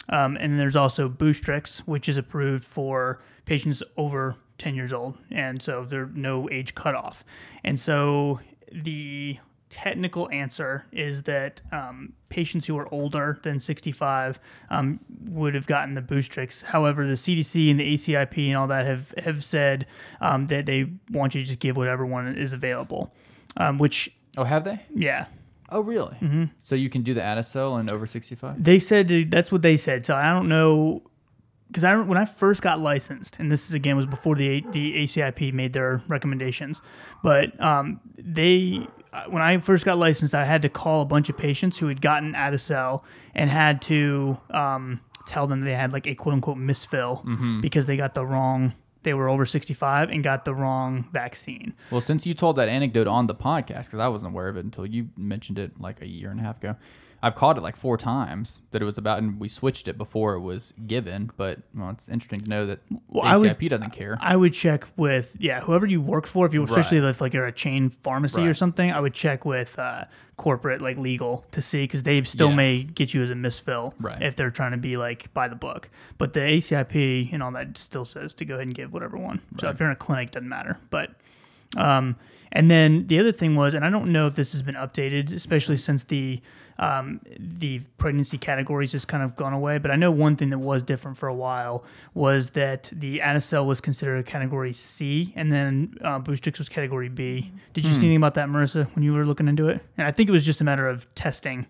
Um, and there's also Boostrix, which is approved for patients over 10 years old. And so there's no age cutoff. And so the technical answer is that um, patients who are older than 65 um, would have gotten the Boostrix. However, the CDC and the ACIP and all that have, have said um, that they want you to just give whatever one is available, um, which, Oh, have they? yeah. Oh, really? Mm-hmm. So you can do the Adacel and over 65? They said that's what they said. So I don't know because I when I first got licensed, and this is again was before the the ACIP made their recommendations, but um, they when I first got licensed, I had to call a bunch of patients who had gotten Adacel and had to um, tell them they had like a quote unquote misfill because they got the wrong. They were over 65 and got the wrong vaccine. Well, since you told that anecdote on the podcast, because I wasn't aware of it until you mentioned it like a year and a half ago, I've caught it like four times that it was about, and we switched it before it was given. But well, it's interesting to know that Well, I would- ACIP doesn't care. I would check with yeah whoever you work for. If you especially Right. if like you're a chain pharmacy or something, I would check with uh, corporate like legal to see because they still Yeah. may get you as a misfill Right. if they're trying to be like by the book. But the ACIP and all that still says to go ahead and give whatever one. So if you're in a clinic, doesn't matter. But um, and then the other thing was, and I don't know if this has been updated, especially since the um, the pregnancy categories has kind of gone away. But I know one thing that was different for a while was that the Adacel was considered a category C, and then uh, Boostrix was category B. Did you see anything about that, Marissa, when you were looking into it? And I think it was just a matter of testing.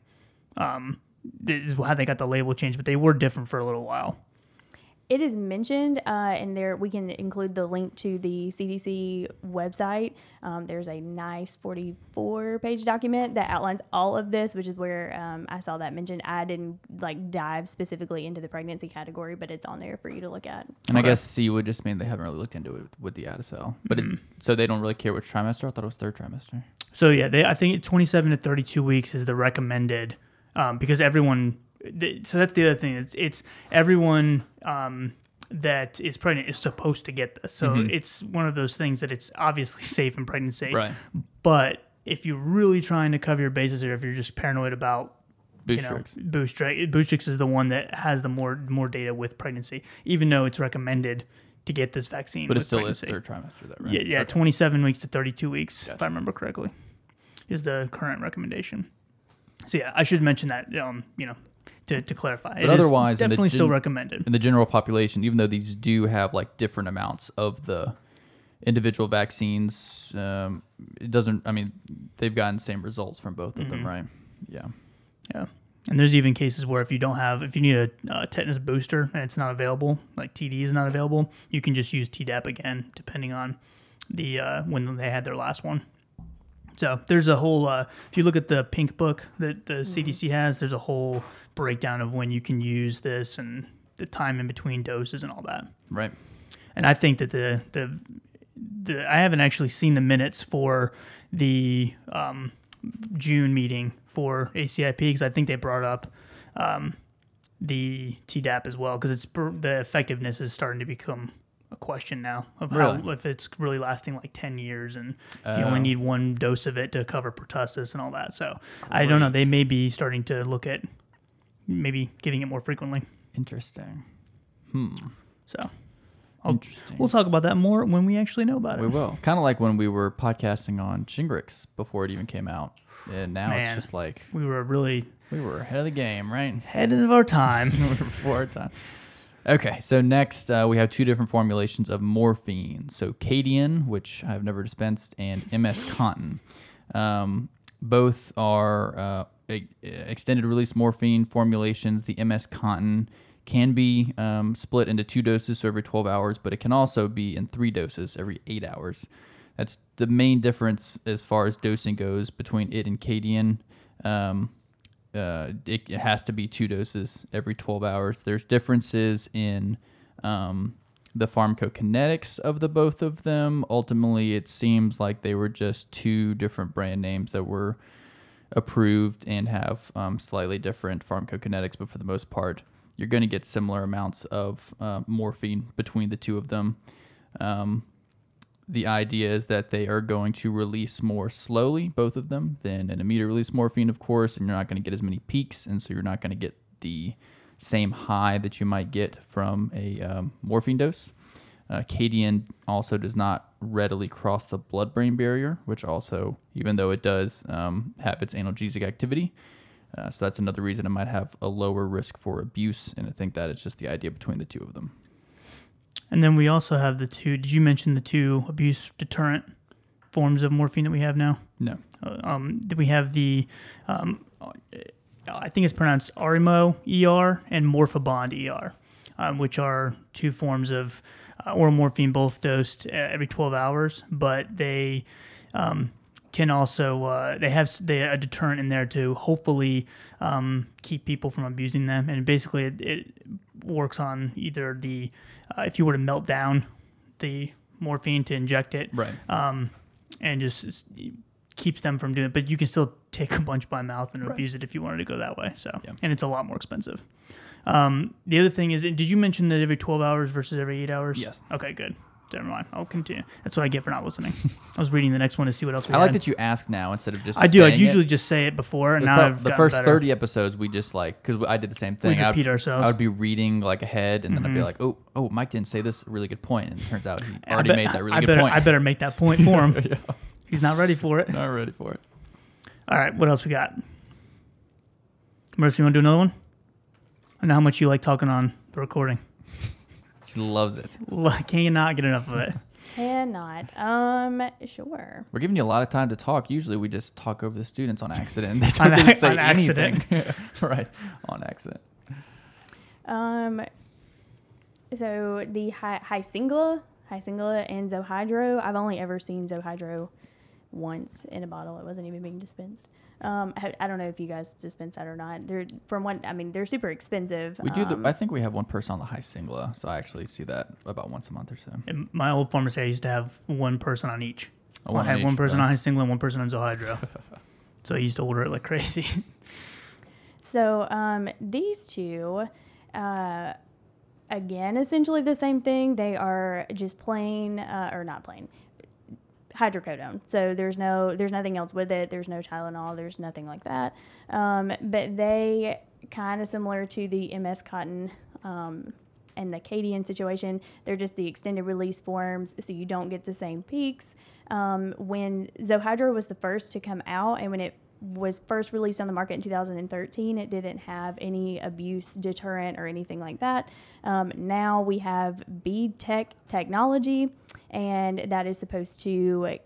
Um, this is how they got the label changed, but they were different for a little while. It is mentioned, uh, and there we can include the link to the CDC website. Um, there's a nice 44 page document that outlines all of this, which is where um, I saw that mentioned. I didn't like dive specifically into the pregnancy category, but it's on there for you to look at. And I guess C would just mean they haven't really looked into it with the Adacel. But it, so they don't really care which trimester? I thought it was third trimester. So yeah, they I think 27 to 32 weeks is the recommended um, because everyone. Th- So that's the other thing. It's it's everyone um, that is pregnant is supposed to get this. So it's one of those things that it's obviously safe in pregnancy. Right. But if you're really trying to cover your bases, or if you're just paranoid about you know, Boostrix. Boostrix, Boostrix is the one that has the more more data with pregnancy, even though it's recommended to get this vaccine. But it still pregnancy. is third trimester, though, right? Yeah, yeah, Okay. 27 weeks to 32 weeks, if I remember correctly, is the current recommendation. So yeah, I should mention that, um, you know, to, to clarify. It is otherwise, in the definitely still recommended. in the general population, even though these do have like different amounts of the individual vaccines, um, it doesn't. I mean, they've gotten the same results from both of Mm-hmm. them, right? Yeah. Yeah, and there's even cases where if you don't have, if you need a uh, tetanus booster and it's not available, like TD is not available, you can just use Tdap again, depending on the uh, when they had their last one. So there's a whole. Uh, if you look at the pink book that the CDC has, there's a whole breakdown of when you can use this and the time in between doses and all that. Right. And I think that the the the I haven't actually seen the minutes for the um, June meeting for ACIP because I think they brought up um, the TDAP as well because it's the effectiveness is starting to become a question now of how if it's really lasting like 10 years and if you only Oh. need one dose of it to cover pertussis and all that so i don't know they may be starting to look at maybe giving it more frequently Interesting. Hmm. So I'll- Interesting. we'll talk about that more when we actually know about it we will. Kind of like when we were podcasting on Shingrix before it even came out, and now Man. it's just like we were really we were ahead of the game, right? ahead of our time. we were before our time. Okay, so next uh, we have two different formulations of morphine. So Kadian, which I've never dispensed, and MS Contin. Um, both are uh, extended release morphine formulations. The MS Contin can be um, split into two doses, so every 12 hours, but it can also be in three doses every eight hours. That's the main difference as far as dosing goes between it and Kadian. Um, uh, it, it has to be two doses every 12 hours. There's differences in um, the pharmacokinetics of the both of them. Ultimately, it seems like they were just two different brand names that were approved and have um, slightly different pharmacokinetics, but for the most part, you're going to get similar amounts of uh, morphine between the two of them. Um, the idea is that they are going to release more slowly, both of them, than an immediate release morphine, of course, and you're not going to get as many peaks, and so you're not going to get the same high that you might get from a um, morphine dose. Uh, Kadian also does not readily cross the blood brain barrier, which also, even though it does um, have its analgesic activity, uh, so that's another reason it might have a lower risk for abuse. And I think that it's just the idea between the two of them. And then we also have the two. Did you mention the two abuse deterrent forms of morphine that we have now? No. Uh, um, we have the, um, I think it's pronounced Arymo ER and Morphabond ER, um, which are two forms of uh, oral morphine, both dosed uh, every 12 hours, but they um, can also uh, they have they, a deterrent in there to hopefully um, keep people from abusing them, and basically it, it works on either the uh, if you were to melt down the morphine to inject it, Right. um, and just keeps them from doing it. But you can still take a bunch by mouth and Right. abuse it if you wanted to go that way. So, Yeah. and it's a lot more expensive. Um, the other thing is, did you mention that every 12 hours versus every eight hours? Yes. Okay, good. Never mind. I'll continue. That's what I get for not listening. I was reading the next one to see what else we I like had. that you ask now instead of just. I do. I saying it. usually just say it before, and the, now fir- I've the gotten first better. 30 episodes we just like because i did the same thing I would- repeat ourselves. Mm-hmm. i would be reading like ahead and then i'd be like oh oh mike didn't say this really good point," and it turns out he I already bet- made that really I good better, point I better make that point for him. He's not ready for it. not ready for it All right, what else we got? Marissa, you want to do another one? I know how much you like talking on the recording. she loves it Can you not get enough of it? Cannot. Um, sure. we're giving you a lot of time to talk usually we just talk over the students on accident they don't even ac- say on accident. anything right on accident Um, so the Hy- high Hysingla and Zohydro, I've only ever seen Zohydro once in a bottle. It wasn't even being dispensed. Um, I, I don't know if you guys dispense that or not. They're from one. I mean, they're super expensive. we do the um, i think we have one person on the Hysingla so i actually see that about once a month or so In my old pharmacy, I used to have one person on each. Oh, one I had on one each, person really? on Hysingla and one person on Zohydro. so I used to order it like crazy. So um, these two, uh, again, essentially the same thing. They are just plain, uh, or not plain, hydrocodone. So there's no, there's nothing else with it. There's no Tylenol. There's nothing like that. Um, but they kind of similar to the MS Contin. Um, and the Kadian situation, they're just the extended release forms, so you don't get the same peaks. Um, when Zohydro was the first to come out, and when it was first released on the market in 2013, it didn't have any abuse deterrent or anything like that. Um, now we have BeadTek technology, and that is supposed to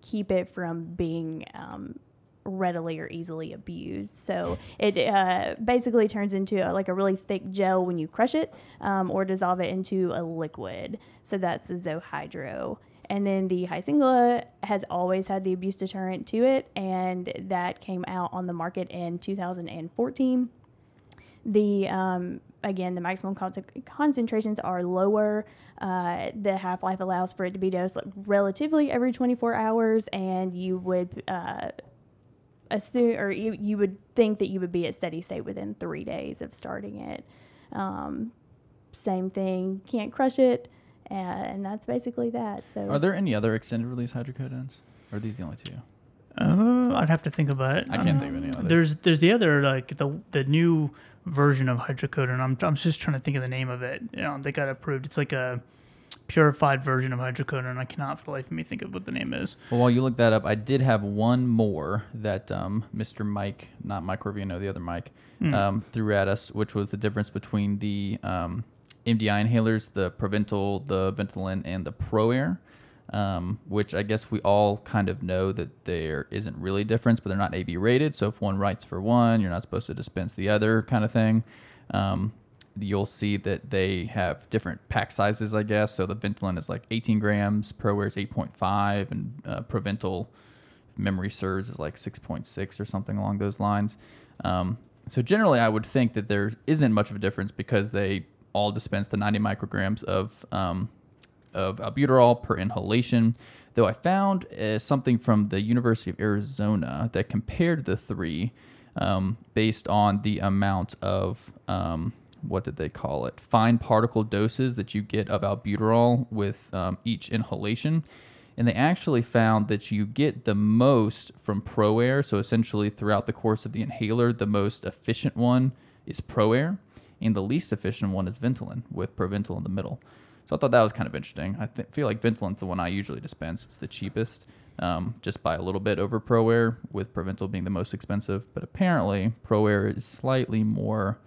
keep it from being um, readily or easily abused. So it uh, basically turns into a, like a really thick gel when you crush it um, or dissolve it into a liquid. So that's the Zohydro. And then the Hysingla has always had the abuse deterrent to it, and that came out on the market in 2014 the um, again the maximum con- concentrations are lower. Uh, the half-life allows for it to be dosed relatively every 24 hours and you would uh, assume or you, you would think that you would be at steady state within three days of starting it. Um, same thing can't crush it uh, and that's basically that so are there any other extended release hydrocodones or are these the only two Uh, I'd have to think about it. i can't think of any other There's there's the other like the the new version of hydrocodone. I'm I'm just trying to think of the name of it. You know, they got approved. It's like a purified version of hydrocodone. and I cannot for the life of me think of what the name is. Well, while you look that up, I did have one more that um, Mr. Mike, not Mike Corvino, the other Mike, um, threw at us, which was the difference between the um, MDI inhalers, the Proventil, the Ventolin, and the ProAir. Um, which I guess we all kind of know that there isn't really a difference, but they're not AB rated. So if one writes for one, you're not supposed to dispense the other, kind of thing. Um, you'll see that they have different pack sizes, I guess. So the Ventolin is like 18 grams, ProAir is 8.5, and uh, Proventil, memory serves, is like 6.6 or something along those lines. Um, so generally, I would think that there isn't much of a difference because they all dispense the 90 micrograms of um, of albuterol per inhalation. Though I found uh, something from the University of Arizona that compared the three um, based on the amount of um, what did they call it? Fine particle doses that you get of albuterol with um, each inhalation. And they actually found that you get the most from ProAir. So essentially, throughout the course of the inhaler, the most efficient one is ProAir. And the least efficient one is Ventolin with Proventil in the middle. So I thought that was kind of interesting. I th- feel like Ventolin's the one I usually dispense. It's the cheapest, um, just by a little bit over ProAir, with Proventil being the most expensive. But apparently, ProAir is slightly more,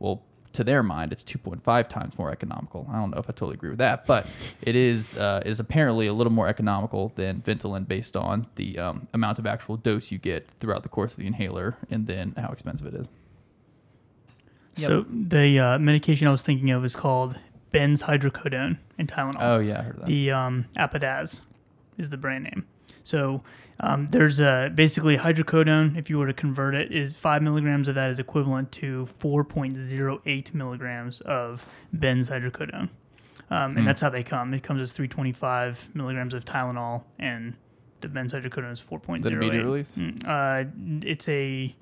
well, to their mind, it's 2.5 times more economical. I don't know if I totally agree with that, but it is uh, is apparently a little more economical than Ventolin based on the um, amount of actual dose you get throughout the course of the inhaler, and then how expensive it is. So the uh, medication I was thinking of is called benzhydrocodone and Tylenol. Oh yeah, I heard that. The um, Apadaz is the brand name. So um, there's a, basically hydrocodone. If you were to convert it, is five milligrams of that is equivalent to 4.08 milligrams of benzhydrocodone, um, and that's how they come. It comes as 325 milligrams of Tylenol, and the benzhydrocodone is 4.08. The immediate release? Mm, Uh, it's a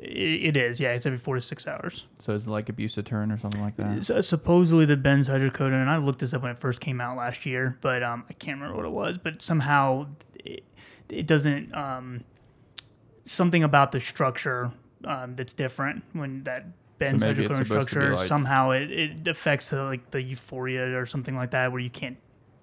it is, yeah. It's every four to six hours. So is it like abuse turn or something like that? So supposedly the benzhydrocodone, and I looked this up when it first came out last year, but um, I can't remember what it was. But somehow it, it doesn't. Um, something about the structure um, that's different when that Benz maybe it's hydrocodone supposed to be structure like- somehow it, it affects uh, like the euphoria or something like that, where you can't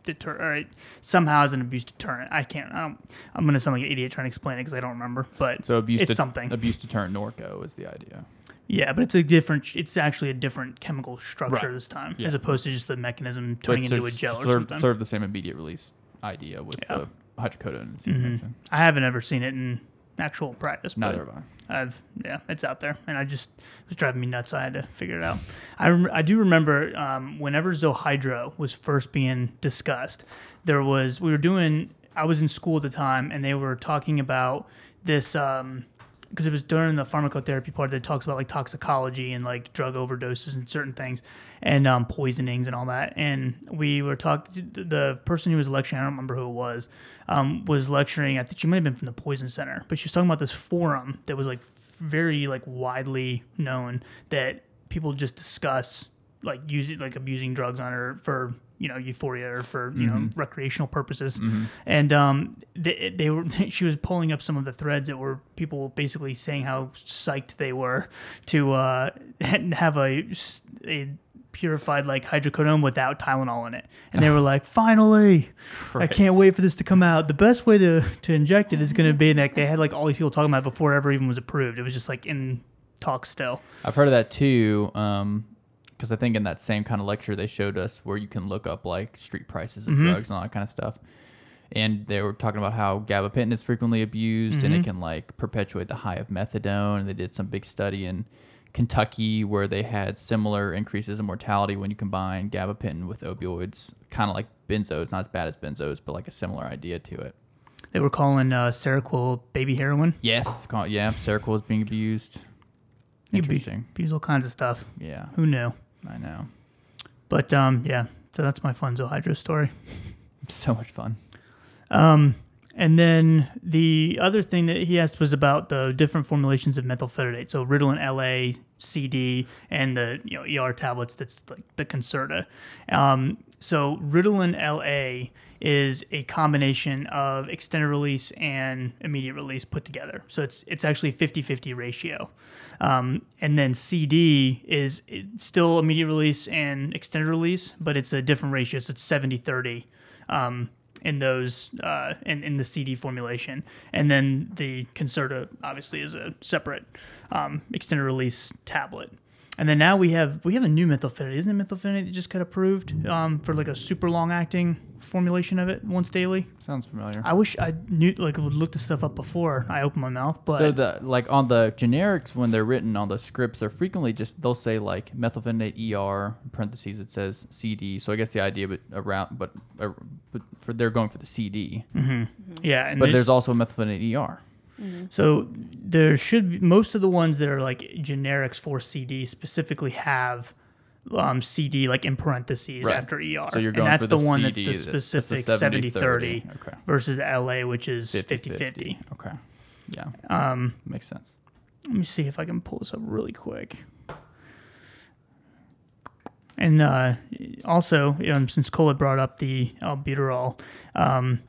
deter. Or it somehow as an abuse deterrent. I can't. I don't, I'm gonna sound like an idiot trying to explain it because I don't remember. But So abuse it's to, something. abuse deterrent Norco is the idea. Yeah, but it's a different. It's actually a different chemical structure Right. this time, Yeah. as opposed to just the mechanism turning But into a serve- gel or serve, something. serve the same immediate release idea with Yeah. Mm-hmm. the hydrocodone and acetaminophen. I haven't ever seen it in actual practice. But Neither have I. I've yeah, it's out there, and I just it was driving me nuts. I had to figure it out. I rem- I do remember um, whenever Zohydro was first being discussed, there was we were doing. I was in school at the time, and they were talking about this. Um, because it was during the pharmacotherapy part that talks about like toxicology and like drug overdoses and certain things and um, poisonings and all that. And we were talking, the person who was lecturing, I don't remember who it was, um, was lecturing. I think she might have been from the Poison Center, but she was talking about this forum that was like very like widely known that people just discuss like using like abusing drugs on her for you know euphoria or for you know recreational purposes. And um they, they were she was pulling up some of the threads that were people basically saying how psyched they were to uh have a, a purified like hydrocodone without Tylenol in it. And they were like finally! I can't wait for this to come out. The best way to to inject it is going to be like they had like all these people talking about it before it ever even was approved. It was just like in talk still. I've heard of that too. Um, because I think in that same kind of lecture they showed us where you can look up like street prices of Mm-hmm. drugs and all that kind of stuff. And they were talking about how gabapentin is frequently abused and it Mm-hmm. can like perpetuate the high of methadone. And they did some big study in Kentucky where they had similar increases in mortality when you combine gabapentin with opioids, kind of like benzos, not as bad as benzos, but like a similar idea to it. they were calling uh Seroquel baby heroin Yes, yeah, Seroquel is being abused. You Interesting. abuse all kinds of stuff Yeah, who knew I know. But um, yeah, so that's my fun Zohydro story. So much fun. Um, and then the other thing that he asked was about the different formulations of methylphenidate. So Ritalin LA, CD, and the you know ER tablets. That's like the Concerta. Um, so Ritalin LA is a combination of extended release and immediate release put together. So it's it's actually 50-50 ratio. Um, and then CD is still immediate release and extended release, but it's a different ratio. So it's 70-30 um, in those uh, in, in the CD formulation. And then the Concerta obviously is a separate um, extended release tablet. And then now we have we have a new methylphenidate. Isn't it methylphenidate that just got approved um, for like a super long acting formulation of it once daily? Sounds familiar. I wish I knew like would look this stuff up before I opened my mouth. But so the like on the generics when they're written on the scripts, they're frequently just they'll say like methylphenidate ER parentheses it says CD. So I guess the idea but around but uh, but for they're going for the CD. yeah, and But there's- there's also methylphenidate ER. So there should be most of the ones that are like generics for CD specifically have um, CD like in parentheses Right. after ER. So you're going and that's for the, the one CD, that's the that's the specific 70, 70 30 Okay. versus the LA, which is 50 50 50. Okay. Yeah. Um, Makes sense. let me see if I can pull this up really quick. And uh, also, um, since Cole had brought up the albuterol, um,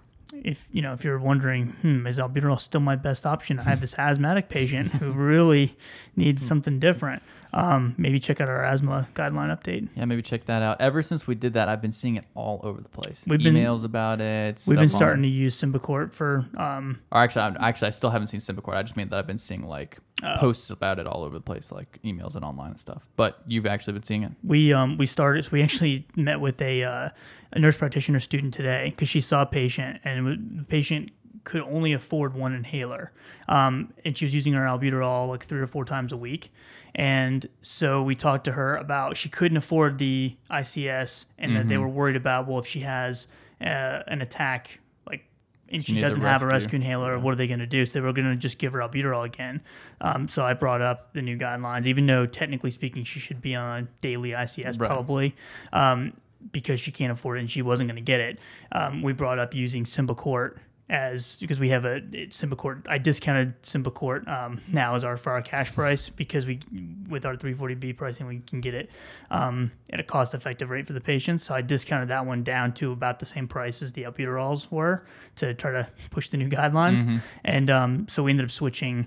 if you know if you're wondering, hmm, is albuterol still my best option? I have this asthmatic patient who really needs something different. Um, maybe check out our asthma guideline update. Yeah, maybe check that out. Ever since we did that, I've been seeing it all over the place. We've been- Emails about it. We've been starting on- to use Symbicort for um, Or actually, I'm, actually, I still haven't seen Symbicort. I just mean that I've been seeing like Oh. posts about it all over the place, like emails and online and stuff. But you've actually been seeing it. we um we started so we actually met with a uh, a nurse practitioner student today because she saw a patient and the patient could only afford one inhaler. Um, and she was using her albuterol like three or four times a week. And so we talked to her about she couldn't afford the ics and that they were worried about well if she has uh, an attack like and she, a doesn't have a rescue. inhaler what are they going to do? So they were going to just give her albuterol again. Um, so i brought up the new guidelines even though technically speaking she should be on daily ics Right. probably um, because she can't afford it and she wasn't going to get it. Um, we brought up using symbicort as because we have a it, Symbicort. I discounted Symbicort um, now as our for our cash price because we with our 340B pricing we can get it um, at a cost effective rate for the patients. So I discounted that one down to about the same price as the albuterols were to try to push the new guidelines. And um, so we ended up switching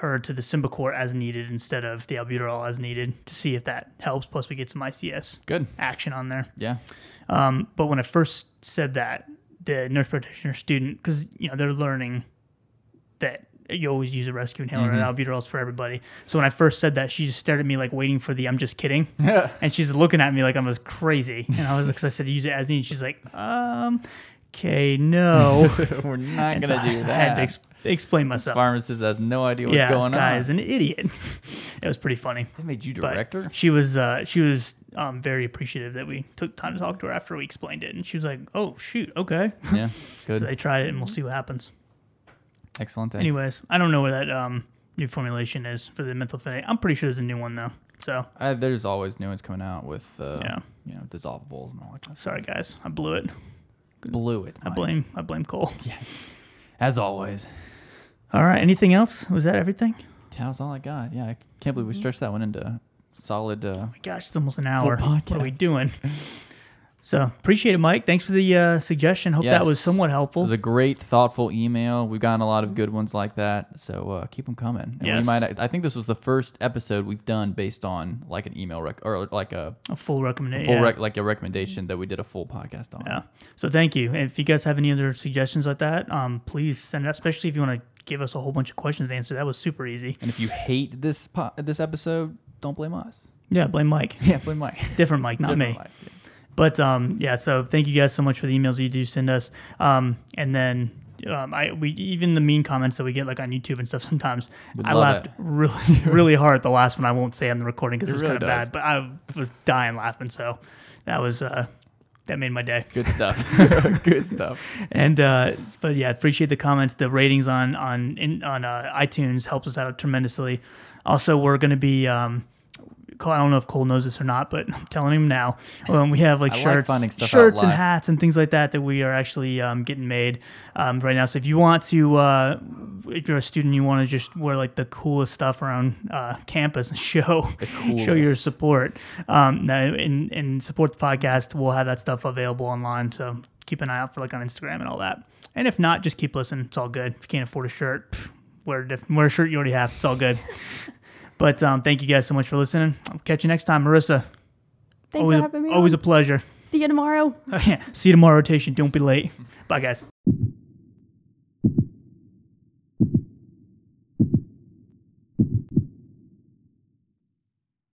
her to the Symbicort as needed instead of the albuterol as needed to see if that helps. Plus we get some ICS Good. action on there. Yeah. Um, but when I first said that, the nurse practitioner student, because you know they're learning that you always use a rescue inhaler and albuterols for everybody. So when I first said that, she just stared at me like waiting for the "I'm just kidding," and she's looking at me like I was crazy. And I was because I said use it as needed. She's like, um, okay, no. We're not And gonna so do I that. had to ex- explain myself. Pharmacist has no idea what's yeah, going this guy on. is an idiot. it was pretty funny. They made you But director. she was uh, she was um, very appreciative that we took time to talk to her after we explained it, and she was like, "Oh shoot, okay." yeah. Good. so they tried it, and we'll see what happens. Excellent. Day. Anyways, I don't know where that um, new formulation is for the methylphenidate. I'm pretty sure there's a new one though. So Uh, there's always new ones coming out with uh, Yeah. you know dissolvables and all that. Kind of sorry guys, I blew it. Blew it. I blame I blame Cole. Yeah. As always. All right, anything else? Was that everything? That was all I got. Yeah, I can't believe we stretched that one into solid. Uh, My gosh, it's almost an hour. What are we doing? So appreciate it, Mike. Thanks for the uh, suggestion. Hope that was Yes. somewhat it helpful. was a great, thoughtful email. We've gotten a lot of good ones like that, so uh, keep them coming. And Yes. we might. I think this was the first episode we've done based on like an email rec- or like a a full recommendation. yeah. rec- like a recommendation that we did a full podcast on. Yeah. So thank you. And if you guys have any other suggestions like that, um, please send it. Especially if you want to give us a whole bunch of questions to answer. That was super easy. And if you hate this po- this episode, don't blame us. Yeah. Blame Mike. Yeah, blame Mike. Different Mike, not Different me. Mike, yeah. But um, yeah. So thank you guys so much for the emails you do send us. Um, and then. Um, I we even the mean comments that we get like on YouTube and stuff sometimes We I laughed it. really really hard the last one I won't say on the recording because it, It was really kind of bad but I was dying laughing so that was uh that made my day Good stuff. good stuff. And uh, but yeah, appreciate the comments. The ratings on on in, on uh, iTunes helps us out tremendously. Also, we're going to be. Um, I don't know if Cole knows this or not, but I'm telling him now. Um, we have like I shirts, stuff shirts and hats and things like that that we are actually um, getting made um, right now. So if you want to, uh, if you're a student, you want to just wear like the coolest stuff around uh, campus and show show your support um, and and support the podcast. We'll have that stuff available online. So keep an eye out for like on Instagram and all that. And if not, just keep listening. It's all good. If you can't afford a shirt, pff, wear a, diff- wear a shirt you already have. It's all good. But um, thank you guys so much for listening. I'll catch you next time, Marissa. Thanks always for having me. always on. a pleasure. See you tomorrow. See you tomorrow, rotation. Don't be late. Bye, guys.